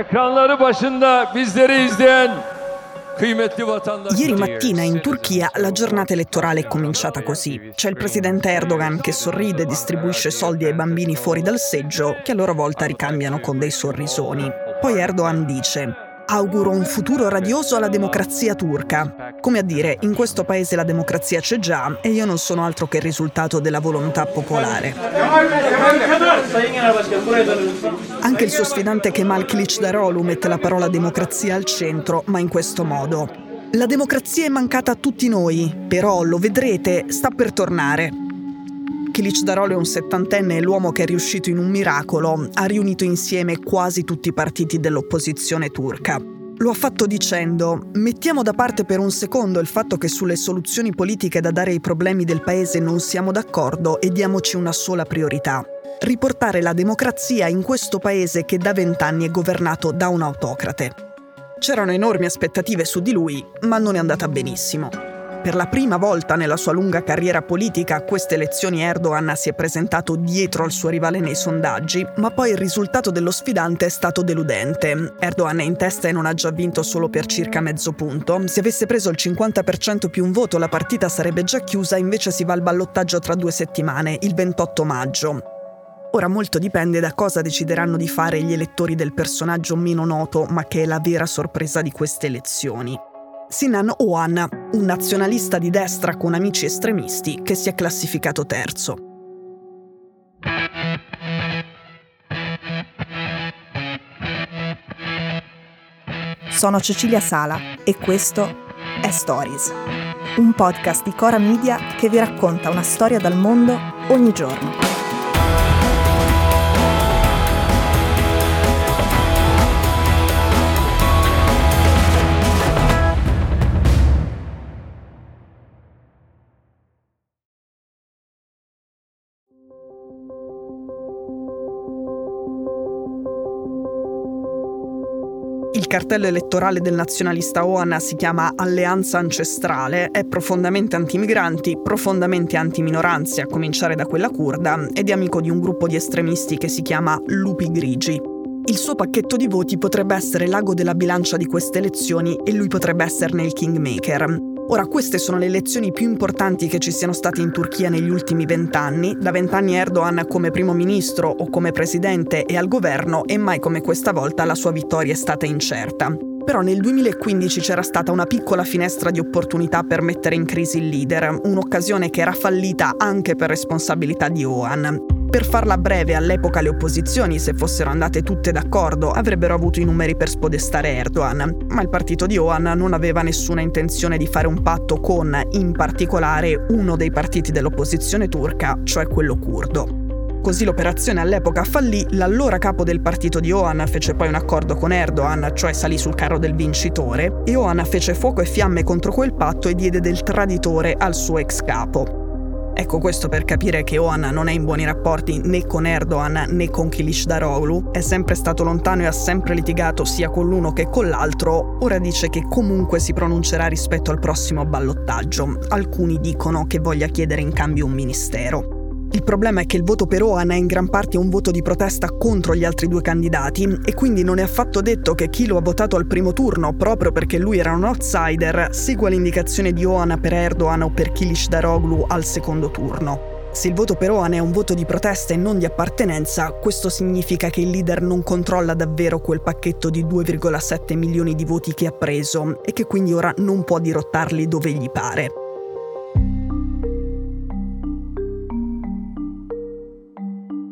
Ekranları başında bizleri izleyen Ieri mattina in Turchia la giornata elettorale è cominciata così. C'è il presidente Erdogan che sorride e distribuisce soldi ai bambini fuori dal seggio che a loro volta ricambiano con dei sorrisoni. Poi Erdogan dice auguro un futuro radioso alla democrazia turca. Come a dire, in questo paese la democrazia c'è già e io non sono altro che il risultato della volontà popolare. Anche il suo sfidante Kemal Kılıçdaroğlu mette la parola democrazia al centro, ma in questo modo. La democrazia è mancata a tutti noi, però lo vedrete, sta per tornare. Kılıçdaroğlu è un settantenne e l'uomo che è riuscito in un miracolo, ha riunito insieme quasi tutti i partiti dell'opposizione turca. Lo ha fatto dicendo, mettiamo da parte per un secondo il fatto che sulle soluzioni politiche da dare ai problemi del paese non siamo d'accordo e diamoci una sola priorità. Riportare la democrazia in questo paese che da vent'anni è governato da un autocrate. C'erano enormi aspettative su di lui, ma non è andata benissimo. Per la prima volta nella sua lunga carriera politica a queste elezioni Erdogan si è presentato dietro al suo rivale nei sondaggi, ma poi il risultato dello sfidante è stato deludente. Erdogan è in testa e non ha già vinto solo per circa mezzo punto. Se avesse preso il 50% più un voto la partita sarebbe già chiusa, invece si va al ballottaggio tra due settimane, il 28 maggio. Ora molto dipende da cosa decideranno di fare gli elettori del personaggio meno noto, ma che è la vera sorpresa di queste elezioni. Sinan Oğan, un nazionalista di destra con amici estremisti che si è classificato terzo. Sono Cecilia Sala e questo è Stories, un podcast di Cora Media che vi racconta una storia dal mondo ogni giorno. Cartello elettorale del nazionalista Oan si chiama Alleanza Ancestrale, è profondamente antimigranti, profondamente antiminoranze, a cominciare da quella curda, ed è amico di un gruppo di estremisti che si chiama Lupi Grigi. Il suo pacchetto di voti potrebbe essere l'ago della bilancia di queste elezioni e lui potrebbe esserne il kingmaker. Ora, queste sono le elezioni più importanti che ci siano state in Turchia negli ultimi vent'anni. Da vent'anni Erdogan come primo ministro o come presidente è al governo e mai come questa volta la sua vittoria è stata incerta. Però nel 2015 c'era stata una piccola finestra di opportunità per mettere in crisi il leader, un'occasione che era fallita anche per responsabilità di Oan. Per farla breve, all'epoca le opposizioni, se fossero andate tutte d'accordo, avrebbero avuto i numeri per spodestare Erdogan, ma il partito di Oan non aveva nessuna intenzione di fare un patto con, in particolare, uno dei partiti dell'opposizione turca, cioè quello curdo. Così l'operazione all'epoca fallì, l'allora capo del partito di Oan fece poi un accordo con Erdogan, cioè salì sul carro del vincitore, e Oan fece fuoco e fiamme contro quel patto e diede del traditore al suo ex capo. Ecco questo per capire che Oan non è in buoni rapporti né con Erdogan né con Kılıçdaroğlu, è sempre stato lontano e ha sempre litigato sia con l'uno che con l'altro, ora dice che comunque si pronuncerà rispetto al prossimo ballottaggio. Alcuni dicono che voglia chiedere in cambio un ministero. Il problema è che il voto per Oan è in gran parte un voto di protesta contro gli altri due candidati e quindi non è affatto detto che chi lo ha votato al primo turno, proprio perché lui era un outsider, segua l'indicazione di Oan per Erdogan o per Kilish Daroglu al secondo turno. Se il voto per Oan è un voto di protesta e non di appartenenza, questo significa che il leader non controlla davvero quel pacchetto di 2,7 milioni di voti che ha preso e che quindi ora non può dirottarli dove gli pare.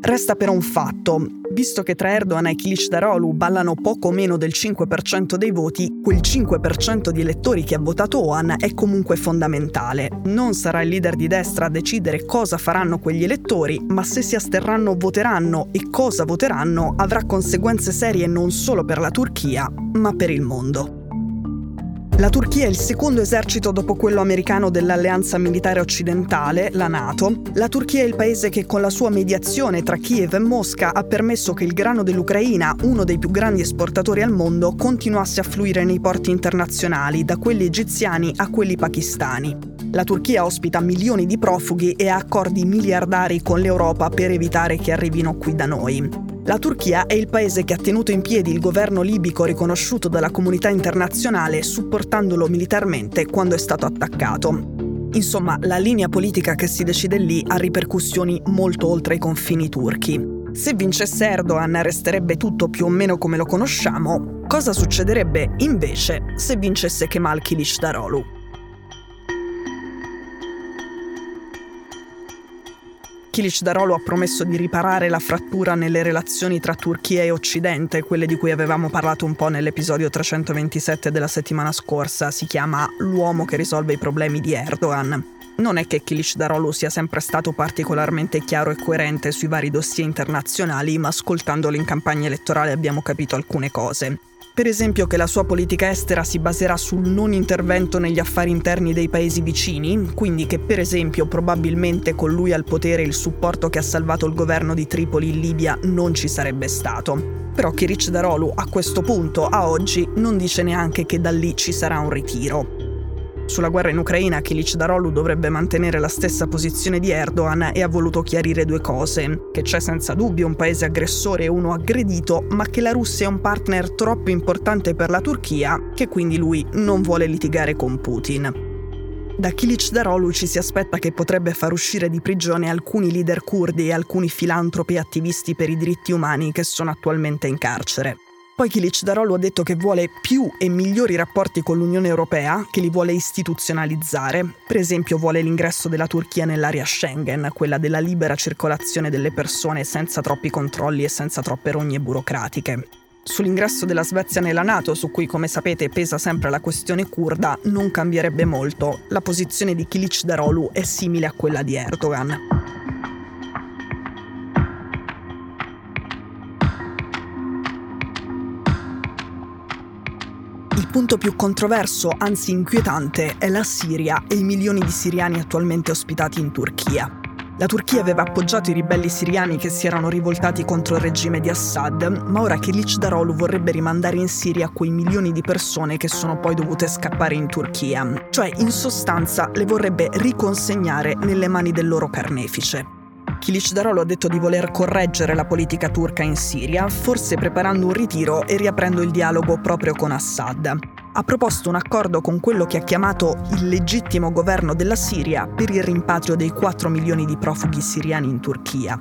Resta però un fatto. Visto che tra Erdogan e Kılıçdaroğlu ballano poco meno del 5% dei voti, quel 5% di elettori che ha votato Oan è comunque fondamentale. Non sarà il leader di destra a decidere cosa faranno quegli elettori, ma se si asterranno voteranno e cosa voteranno avrà conseguenze serie non solo per la Turchia, ma per il mondo. La Turchia è il secondo esercito dopo quello americano dell'alleanza militare occidentale, la NATO. La Turchia è il paese che con la sua mediazione tra Kiev e Mosca ha permesso che il grano dell'Ucraina, uno dei più grandi esportatori al mondo, continuasse a fluire nei porti internazionali, da quelli egiziani a quelli pakistani. La Turchia ospita milioni di profughi e ha accordi miliardari con l'Europa per evitare che arrivino qui da noi. La Turchia è il paese che ha tenuto in piedi il governo libico riconosciuto dalla comunità internazionale supportandolo militarmente quando è stato attaccato. Insomma, la linea politica che si decide lì ha ripercussioni molto oltre i confini turchi. Se vincesse Erdogan resterebbe tutto più o meno come lo conosciamo. Cosa succederebbe invece se vincesse Kemal Kılıçdaroğlu? Kılıçdaroğlu ha promesso di riparare la frattura nelle relazioni tra Turchia e Occidente, quelle di cui avevamo parlato un po' nell'episodio 327 della settimana scorsa. Si chiama L'uomo che risolve i problemi di Erdogan. Non è che Kılıçdaroğlu sia sempre stato particolarmente chiaro e coerente sui vari dossier internazionali, ma ascoltandolo in campagna elettorale abbiamo capito alcune cose. Per esempio che la sua politica estera si baserà sul non intervento negli affari interni dei paesi vicini, quindi che per esempio probabilmente con lui al potere il supporto che ha salvato il governo di Tripoli in Libia non ci sarebbe stato. Però Kiric Darolu a questo punto, a oggi, non dice neanche che da lì ci sarà un ritiro. Sulla guerra in Ucraina Kilic Darolu dovrebbe mantenere la stessa posizione di Erdogan e ha voluto chiarire due cose, che c'è senza dubbio un paese aggressore e uno aggredito, ma che la Russia è un partner troppo importante per la Turchia, che quindi lui non vuole litigare con Putin. Da Kilic Darolu ci si aspetta che potrebbe far uscire di prigione alcuni leader kurdi e alcuni filantropi e attivisti per i diritti umani che sono attualmente in carcere. Poi Kilic Darolo ha detto che vuole più e migliori rapporti con l'Unione Europea, che li vuole istituzionalizzare. Per esempio vuole l'ingresso della Turchia nell'area Schengen, quella della libera circolazione delle persone senza troppi controlli e senza troppe rogne burocratiche. Sull'ingresso della Svezia nella Nato, su cui come sapete pesa sempre la questione kurda, non cambierebbe molto. La posizione di Kilic Darolu è simile a quella di Erdogan. Il punto più controverso, anzi inquietante, è la Siria e i milioni di siriani attualmente ospitati in Turchia. La Turchia aveva appoggiato i ribelli siriani che si erano rivoltati contro il regime di Assad, ma ora Kilic Darolu vorrebbe rimandare in Siria quei milioni di persone che sono poi dovute scappare in Turchia. Cioè, in sostanza, le vorrebbe riconsegnare nelle mani del loro carnefice. Kilicdaroglu ha detto di voler correggere la politica turca in Siria, forse preparando un ritiro e riaprendo il dialogo proprio con Assad. Ha proposto un accordo con quello che ha chiamato il legittimo governo della Siria per il rimpatrio dei 4 milioni di profughi siriani in Turchia.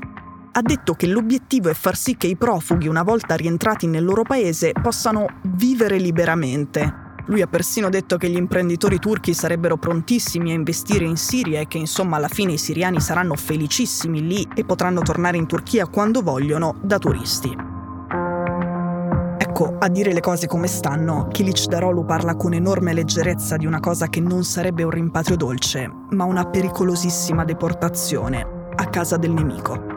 Ha detto che l'obiettivo è far sì che i profughi, una volta rientrati nel loro paese, possano vivere liberamente, lui ha persino detto che gli imprenditori turchi sarebbero prontissimi a investire in Siria e che insomma alla fine i siriani saranno felicissimi lì e potranno tornare in Turchia quando vogliono da turisti. Ecco, a dire le cose come stanno, Kilic Darolu parla con enorme leggerezza di una cosa che non sarebbe un rimpatrio dolce, ma una pericolosissima deportazione a casa del nemico.